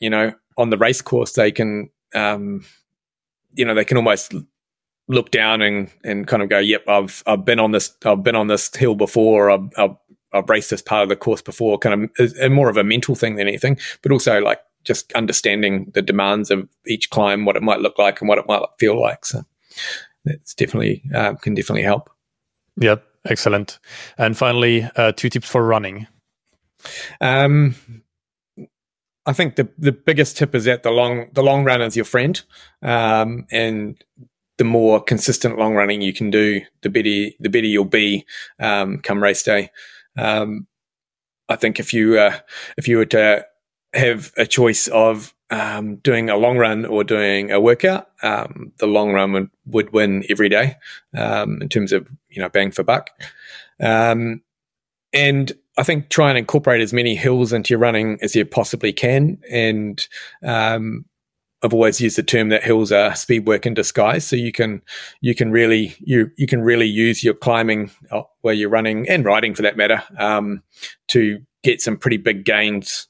you know, on the race course, they can, um, you know, they can almost look down and, and kind of go, "Yep, I've I've been on this I've been on this hill before. I've, I've, I've raced this part of the course before." Kind of more of a mental thing than anything, but also like just understanding the demands of each climb, what it might look like, and what it might feel like. So it's definitely uh, can definitely help. Yep, excellent. And finally, uh, two tips for running. Um, I think the the biggest tip is that the long the long run is your friend, um, and the more consistent long running you can do, the better the better you'll be um, come race day. Um, I think if you uh, if you were to have a choice of um, doing a long run or doing a workout, um, the long run would, would win every day um, in terms of you know bang for buck. Um, and I think try and incorporate as many hills into your running as you possibly can. And um, I've always used the term that hills are speed work in disguise. So you can you can really you you can really use your climbing uh, where you're running and riding for that matter um, to get some pretty big gains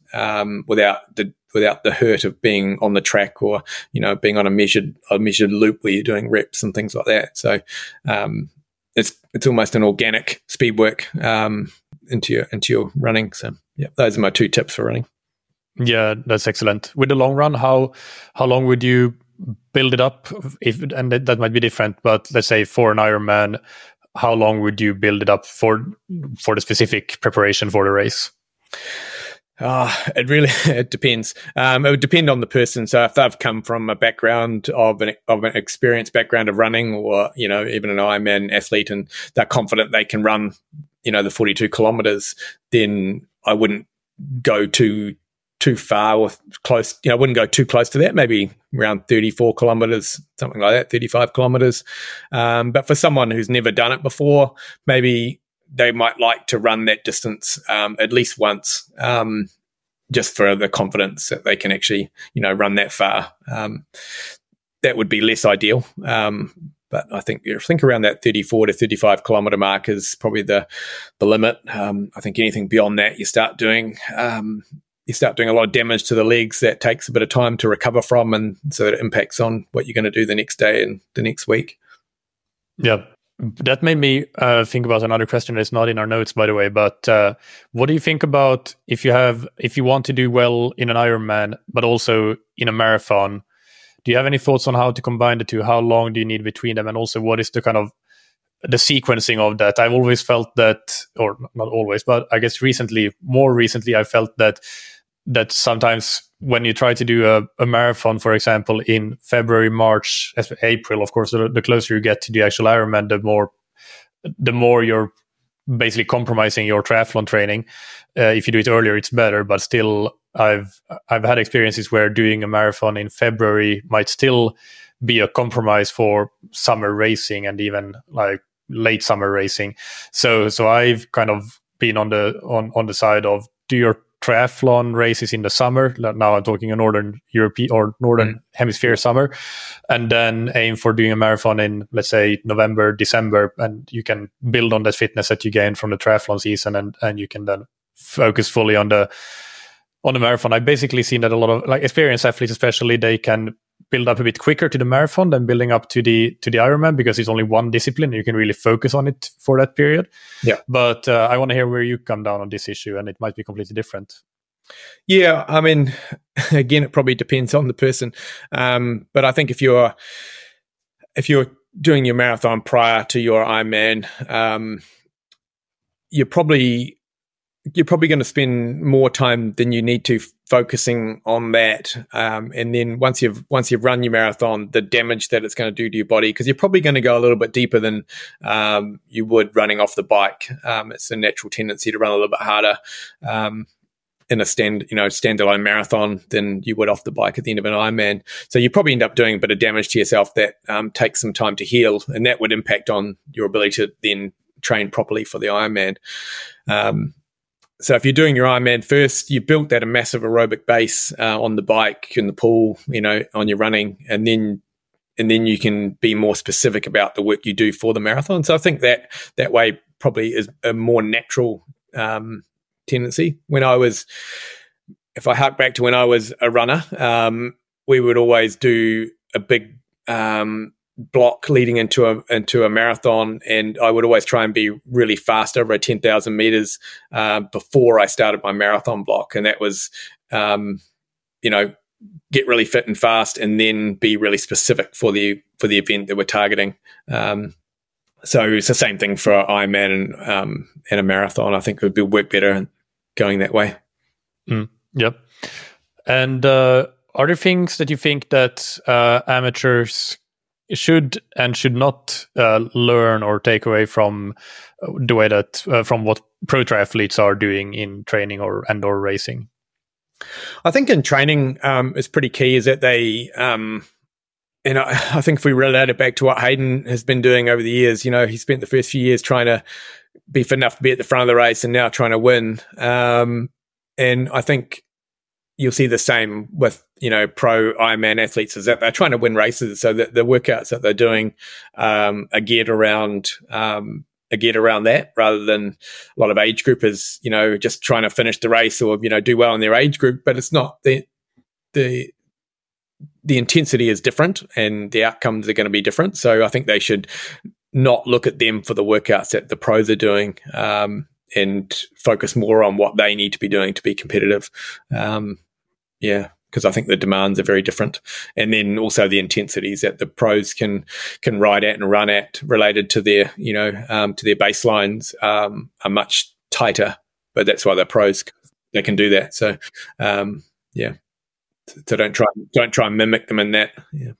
without the without the hurt of being on the track or you know being on a measured a measured loop where you're doing reps and things like that. So um, it's it's almost an organic speed work um, into your into your running. So yeah, those are my two tips for running. Yeah, that's excellent. With the long run, how how long would you build it up? If and that, might be different, but let's say for an Ironman, how long would you build it up for for the specific preparation for the race? Uh, it really it depends. Um, it would depend on the person. So if they've come from a background of an of an experienced background of running, or you know even an Ironman athlete, and they're confident they can run, you know, the forty two kilometers, then I wouldn't go too too far or close. You know, I wouldn't go too close to that. Maybe around thirty four kilometers, something like that, thirty five kilometers. Um, but for someone who's never done it before, maybe they might like to run that distance um, at least once, um, just for the confidence that they can actually, you know, run that far. Um, that would be less ideal. Um, but I think I think around that 34 to 35 kilometer mark is probably the the limit. Um, I think anything beyond that, you start doing um, you start doing a lot of damage to the legs that takes a bit of time to recover from, and so it impacts on what you're going to do the next day and the next week. Yeah, that made me uh, think about another question that's not in our notes, by the way. But uh, what do you think about if you have if you want to do well in an Ironman, but also in a marathon? Do you have any thoughts on how to combine the two? How long do you need between them, and also what is the kind of the sequencing of that? I've always felt that, or not always, but I guess recently, more recently, I felt that that sometimes when you try to do a, a, marathon, for example, in February, March, April, of course, the, the, closer you get to the actual Ironman, the more the more you're basically compromising your triathlon training. Uh, if you do it earlier, it's better. But still, I've I've had experiences where doing a marathon in February might still be a compromise for summer racing and even like late summer racing. So so I've kind of been on the on on the side of do your triathlon races in the summer. Now I'm talking a northern European or northern mm. hemisphere summer, and then aim for doing a marathon in let's say November, December, and you can build on that fitness that you gain from the triathlon season, and and you can then focus fully on the on the marathon. I've basically seen that a lot of like experienced athletes, especially, they can build up a bit quicker to the marathon than building up to the to the Ironman because it's only one discipline and you can really focus on it for that period. Yeah. But uh, I want to hear where you come down on this issue, and it might be completely different. Yeah, I mean, again, it probably depends on the person, um, but I think if you're if you're doing your marathon prior to your Ironman, um, you're probably you're probably going to spend more time than you need to focusing on that. Um, and then once you've once you've run your marathon, the damage that it's going to do to your body, because you're probably going to go a little bit deeper than um, you would running off the bike. Um, it's a natural tendency to run a little bit harder um, in a stand, you know, standalone marathon than you would off the bike at the end of an Ironman. So you probably end up doing a bit of damage to yourself that um, takes some time to heal, and that would impact on your ability to then train properly for the Ironman. Um, so if you're doing your Ironman first, you built that a massive aerobic base uh, on the bike, in the pool, you know, on your running, and then and then you can be more specific about the work you do for the marathon. So I think that that way probably is a more natural um, tendency. When I was, if I hark back to when I was a runner, um, we would always do a big um, block leading into a into a marathon, and I would always try and be really fast over ten thousand meters uh, before I started my marathon block, and that was, um, you know, get really fit and fast, and then be really specific for the for the event that we're targeting. Um, so it's the same thing for Ironman and um, and a marathon. I think it would work better going that way. Mm, yep. And uh, are there things that you think that uh, amateurs should and should not uh, learn or take away from uh, the way that uh, from what pro triathletes are doing in training or and or racing? I think in training um, is pretty key. Is that they um, and I, I, think if we relate it back to what Hayden has been doing over the years, you know, he spent the first few years trying to be fit enough to be at the front of the race and now trying to win. Um, and I think you'll see the same with, you know, pro Ironman athletes is that they're trying to win races. So that the workouts that they're doing um, are geared around, um, are geared around that rather than a lot of age groupers, you know, just trying to finish the race or, you know, do well in their age group. But it's not the, the, the intensity is different and the outcomes are going to be different. So I think they should not look at them for the workouts that the pros are doing um, and focus more on what they need to be doing to be competitive. Um, yeah, because I think the demands are very different, and then also the intensities that the pros can can ride at and run at related to their you know um, to their baselines um, are much tighter. But that's why the pros they can do that. So um, yeah so don't try don't try and mimic them in that. Yeah.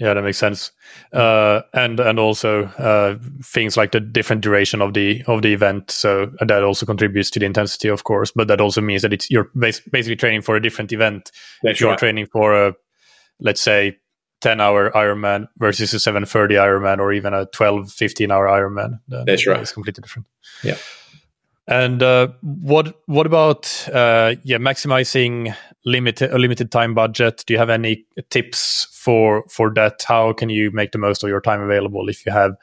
Yeah, that makes sense. Uh, and and also uh, things like the different duration of the of the event. So that also contributes to the intensity, of course. But that also means that it's you're bas- basically training for a different event. That's if you're right. training for a, let's say, 10 hour Ironman versus a 730 Ironman or even a 12, 15 hour Ironman. That's right. It's completely different. Yeah. And uh, what what about uh, yeah maximizing limited a limited time budget? Do you have any tips for for that? How can you make the most of your time available if you have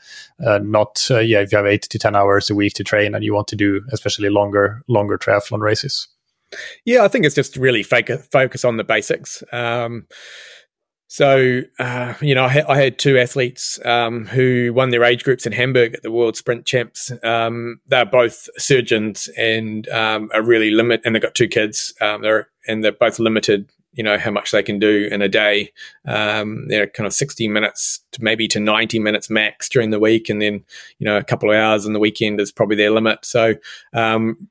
uh, not uh, yeah if you have eight to ten hours a week to train and you want to do especially longer longer triathlon races? Yeah, I think it's just really focus on the basics. Um, so, uh, you know, I, ha- I, had two athletes um, who won their age groups in Hamburg at the World Sprint Champs. Um, they're both surgeons and um, are really limit, and they've got two kids. Um, they're and they're both limited. You know how much they can do in a day. Um, they're kind of sixty minutes to maybe to ninety minutes max during the week, and then you know a couple of hours on the weekend is probably their limit. So, um,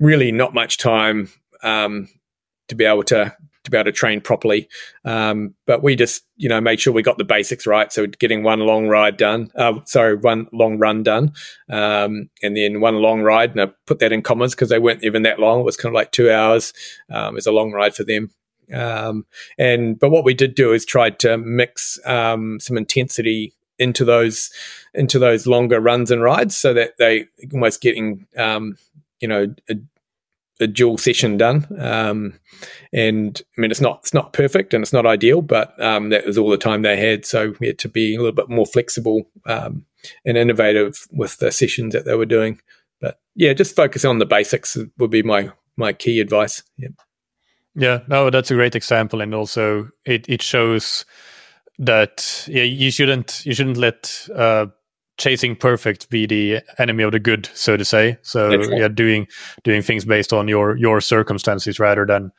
really, not much time to be able to to be able to train properly. Um, but we just, you know, made sure we got the basics right. So getting one long ride done, uh, sorry, one long run done, um, and then one long ride. And I put that in commas because they weren't even that long. It was kind of like two hours um, as a long ride for them. Um, and but what we did do is tried to mix um, some intensity into those into those longer runs and rides so that they almost getting um, you know a, dual session done. Um, and I mean, it's not it's not perfect and it's not ideal, but um, that was all the time they had. So we had to be a little bit more flexible um, and innovative with the sessions that they were doing. But yeah, just focus on the basics would be my my key advice. Yeah. Yeah, no, that's a great example, and also it it shows that yeah, you shouldn't you shouldn't let uh, chasing perfect be the enemy of the good, so to say. So right. yeah, doing doing things based on your your circumstances rather than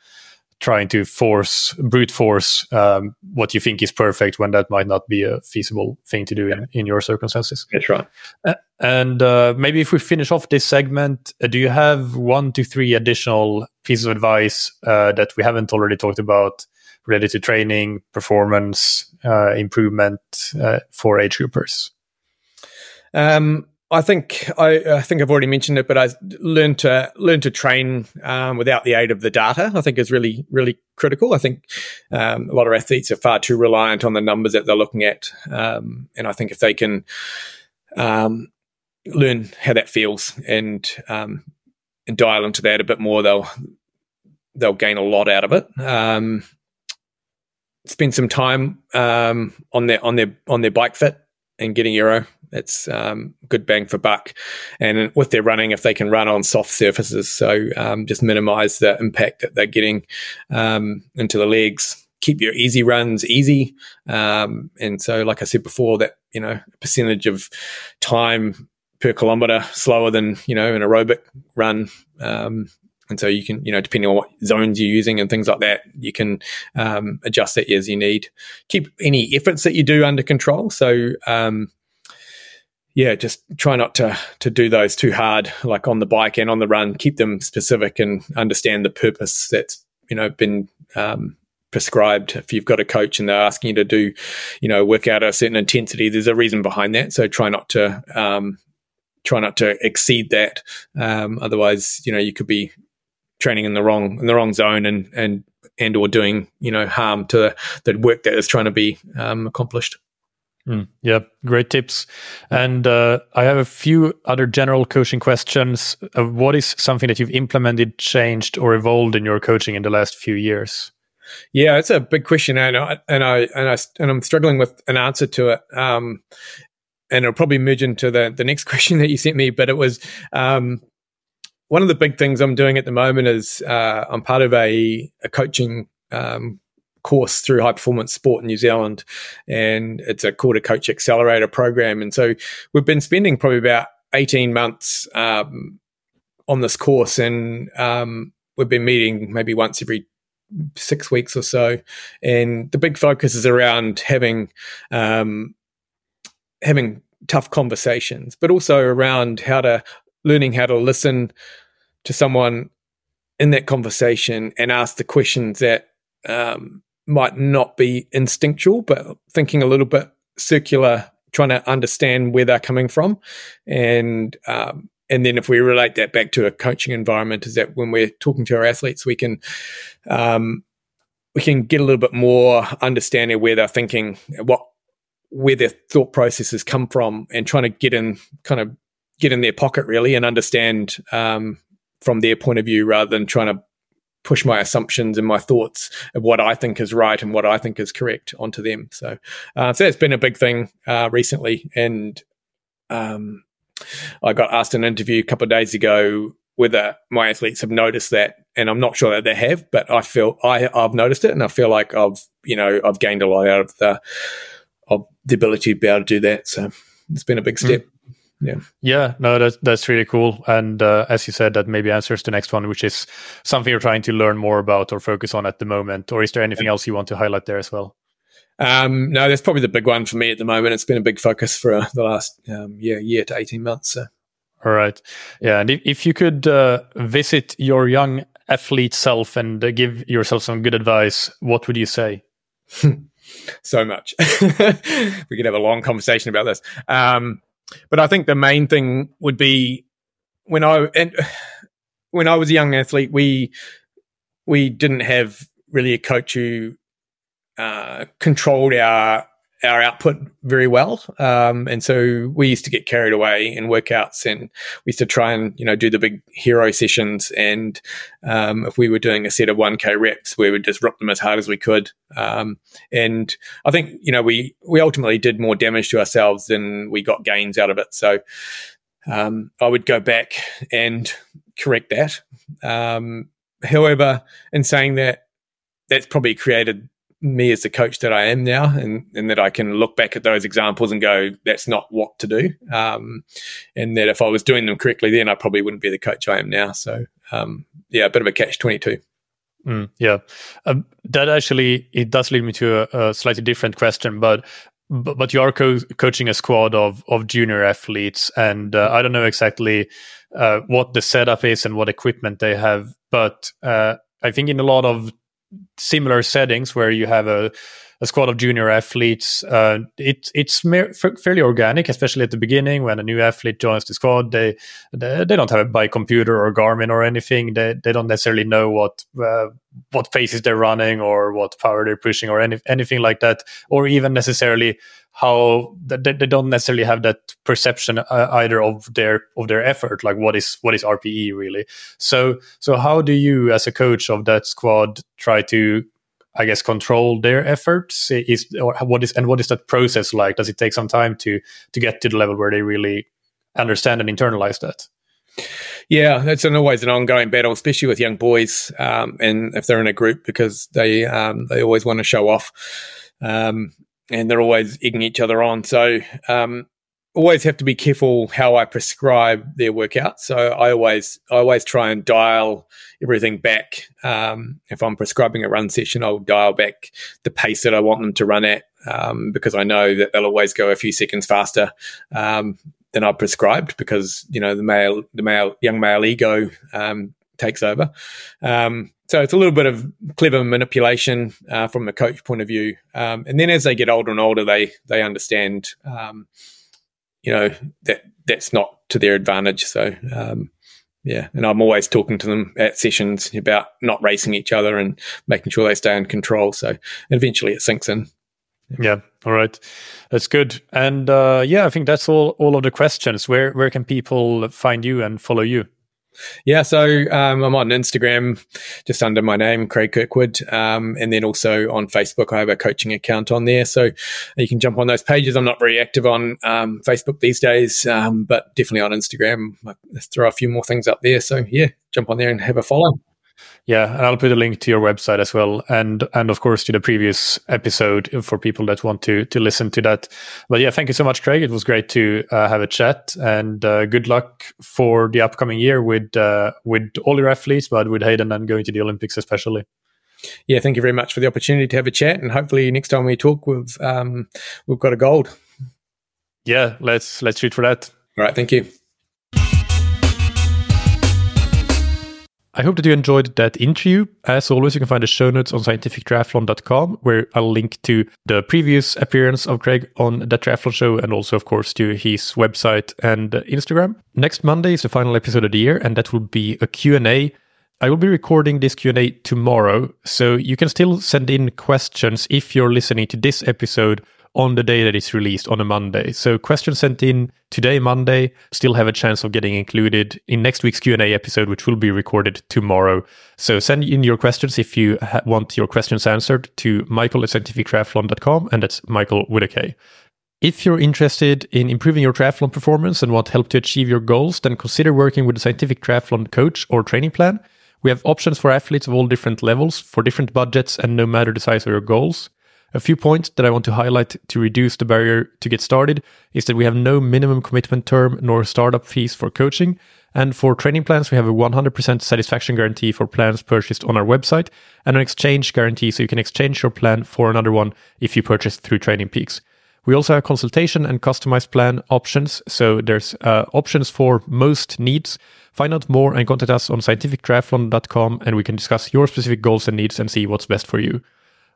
trying to force brute force um, what you think is perfect when that might not be a feasible thing to do yeah. in, in your circumstances. That's right. Uh, and uh, maybe if we finish off this segment, uh, do you have one to three additional pieces of advice uh, that we haven't already talked about related to training, performance, uh, improvement uh, for age groupers? Um, I think I, I, think I've already mentioned it, but I learned to learn to train um, without the aid of the data. I think is really really critical. I think um, a lot of athletes are far too reliant on the numbers that they're looking at, um, and I think if they can um, learn how that feels and um, and dial into that a bit more, they'll they'll gain a lot out of it. Um, spend some time um, on their on their on their bike fit and getting aero. It's um, good bang for buck, and with their running, if they can run on soft surfaces, so um, just minimise the impact that they're getting um, into the legs. Keep your easy runs easy, um, and so like I said before, that you know percentage of time per kilometer slower than you know an aerobic run um, and so you can, you know, depending on what zones you're using and things like that, you can um, adjust that as you need. Keep any efforts that you do under control. So, yeah, just try not to to do those too hard, like on the bike and on the run. Keep them specific and understand the purpose that's you know been um, prescribed. If you've got a coach and they're asking you to do, you know, work out a certain intensity, there's a reason behind that. So try not to um, try not to exceed that. Um, otherwise, you know, you could be training in the wrong in the wrong zone and and and or doing you know harm to the work that is trying to be um, accomplished. Mm, yeah, great tips. And uh, I have a few other general coaching questions. Uh, what is something that you've implemented, changed, or evolved in your coaching in the last few years? Yeah, it's a big question, and I and I and I and I'm struggling with an answer to it. Um, and it'll probably merge into the the next question that you sent me. But it was um, one of the big things I'm doing at the moment is uh, I'm part of a, a coaching um, course through High Performance Sport in New Zealand, and it's a quarter Coach Accelerator program. And so we've been spending probably about 18 months um, on this course, and um, we've been meeting maybe once every six weeks or so. And the big focus is around having um, having tough conversations, but also around how to learning how to listen to someone in that conversation and ask the questions that um, might not be instinctual, but thinking a little bit circular, trying to understand where they're coming from, and um, and then if we relate that back to a coaching environment, is that when we're talking to our athletes, we can um, we can get a little bit more understanding where they're thinking, what where their thought processes come from, and trying to get in kind of get in their pocket really and understand um, from their point of view rather than trying to push my assumptions and my thoughts of what I think is right and what I think is correct onto them. So, uh, so that's been a big thing uh, recently. And um, I got asked in an interview a couple of days ago whether my athletes have noticed that, and I'm not sure that they have, but I feel I I've noticed it, and I feel like I've you know I've gained a lot out of the of the ability to be able to do that. So it's been a big step. Mm yeah. Yeah no that's that's really cool. And uh, as you said that maybe answers the next one which is something you're trying to learn more about or focus on at the moment or is there anything yeah. else you want to highlight there as well? Um, no that's probably the big one for me at the moment. It's been a big focus for uh, the last um, year year to 18 months so. all right. Yeah and if, if you could uh, visit your young athlete self and uh, give yourself some good advice what would you say? So much. We could have a long conversation about this. Um, but I think the main thing would be when I and when I was a young athlete, we we didn't have really a coach who uh, controlled our our output very well. Um, and so we used to get carried away in workouts and we used to try and, you know, do the big hero sessions. And um, if we were doing a set of 1K reps, we would just rip them as hard as we could. Um, and I think, you know, we, we ultimately did more damage to ourselves than we got gains out of it. So um, I would go back and correct that. Um, however, in saying that, that's probably created me as the coach that I am now, and, and that I can look back at those examples and go, that's not what to do. Um, and that if I was doing them correctly, then I probably wouldn't be the coach I am now. So, um, yeah, a bit of a catch 22. Mm, yeah, um, that actually it does lead me to a, a slightly different question, but but, but you are co- coaching a squad of of junior athletes, and uh, I don't know exactly uh, what the setup is and what equipment they have, but uh, I think in a lot of similar settings where you have a, a squad of junior athletes. Uh, it, it's fairly organic, especially at the beginning when a new athlete joins the squad. They they, they don't have a bike computer or Garmin or anything. They they don't necessarily know what uh, what paces they're running or what power they're pushing or any, anything like that, or even necessarily how they, they don't necessarily have that perception uh, either of their of their effort like what is what is rpe really so so how do you as a coach of that squad try to I guess, control their efforts? Is or what is and what is that process like? Does it take some time to to get to the level where they really understand and internalize that? Yeah, that's an, always an ongoing battle, especially with young boys, um, and if they're in a group because they um, they always want to show off, um, and they're always egging each other on. So um, always have to be careful how I prescribe their workout. So I always I always try and dial everything back. Um, if I'm prescribing a run session, I'll dial back the pace that I want them to run at um, because I know that they'll always go a few seconds faster um, than I've prescribed because you know the male the male young male ego um, takes over. Um, so it's a little bit of clever manipulation uh, from the coach point of view, um, and then as they get older and older, they they understand you know that that's not to their advantage. So um, yeah, and I'm always talking to them at sessions about not racing each other and making sure they stay in control. So eventually it sinks in. Yeah. All right. That's good. And uh, yeah, I think that's all all of the questions. Where where can people find you and follow you? Yeah, so um, I'm on Instagram just under my name, Craig Kirkwood. Um, and then also on Facebook, I have a coaching account on there. So you can jump on those pages. I'm not very active on um, Facebook these days, um, but definitely on Instagram. I throw a few more things up there. So yeah, jump on there and have a follow. Yeah, and I'll put a link to your website as well, and and of course to the previous episode for people that want to to listen to that. But yeah, thank you so much, Craig. It was great to uh, have a chat, and uh, good luck for the upcoming year with uh, with all your athletes, but with Hayden and going to the Olympics especially. Yeah, thank you very much for the opportunity to have a chat, and hopefully next time we talk, we've um, we've got a gold. Yeah, let's let's shoot for that. All right, thank you. I hope that you enjoyed that interview. As always, you can find the show notes on scientifictriathlon.com, where I'll link to the previous appearance of Craig on the triathlon show and also, of course, to his website and Instagram. Next Monday is the final episode of the year, and that will be a Q&A. I will be recording this Q&A tomorrow, so you can still send in questions if you're listening to this episode on the day that it's released on a Monday. So questions sent in today, Monday, still have a chance of getting included in next week's Q&A episode, which will be recorded tomorrow. So send in your questions if you ha- want your questions answered to mikael at scientifictriathlon.com, and that's Mikael with a K. If you're interested in improving your triathlon performance and want help to achieve your goals, then consider working with a scientific triathlon coach or training plan. We have options for athletes of all different levels, for different budgets, and no matter the size of your goals. A few points that I want to highlight to reduce the barrier to get started is that we have no minimum commitment term nor startup fees for coaching. And for training plans, we have a 100% satisfaction guarantee for plans purchased on our website and an exchange guarantee so you can exchange your plan for another one if you purchase through TrainingPeaks. We also have consultation and customized plan options. So there's uh, options for most needs. Find out more and contact us on scientifictriathlon.com and we can discuss your specific goals and needs and see what's best for you.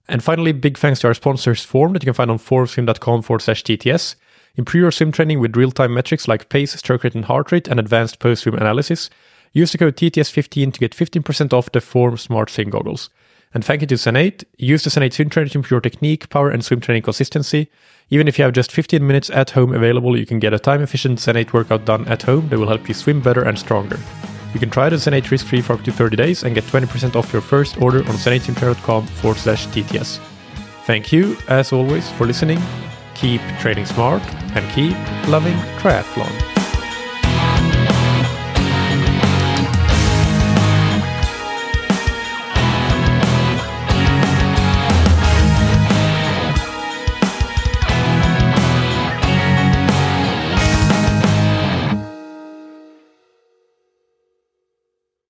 And finally, big thanks to our sponsors Form that you can find on formswim.com forward slash TTS. Improve your swim training with real time metrics like pace, stroke rate, and heart rate, and advanced post swim analysis. Use the code TTS15 to get 15% off the Form Smart Swim Goggles. And thank you to Zen8. Use the Zen8 swim trainer to improve your technique, power, and swim training consistency. Even if you have just 15 minutes at home available, you can get a time efficient Zen8 workout done at home that will help you swim better and stronger. You can try the Zen8 risk-free for up to 30 days and get 20% off your first order on zen8swimtrainer.com forward slash TTS. Thank you, as always, for listening. Keep training smart and keep loving triathlon.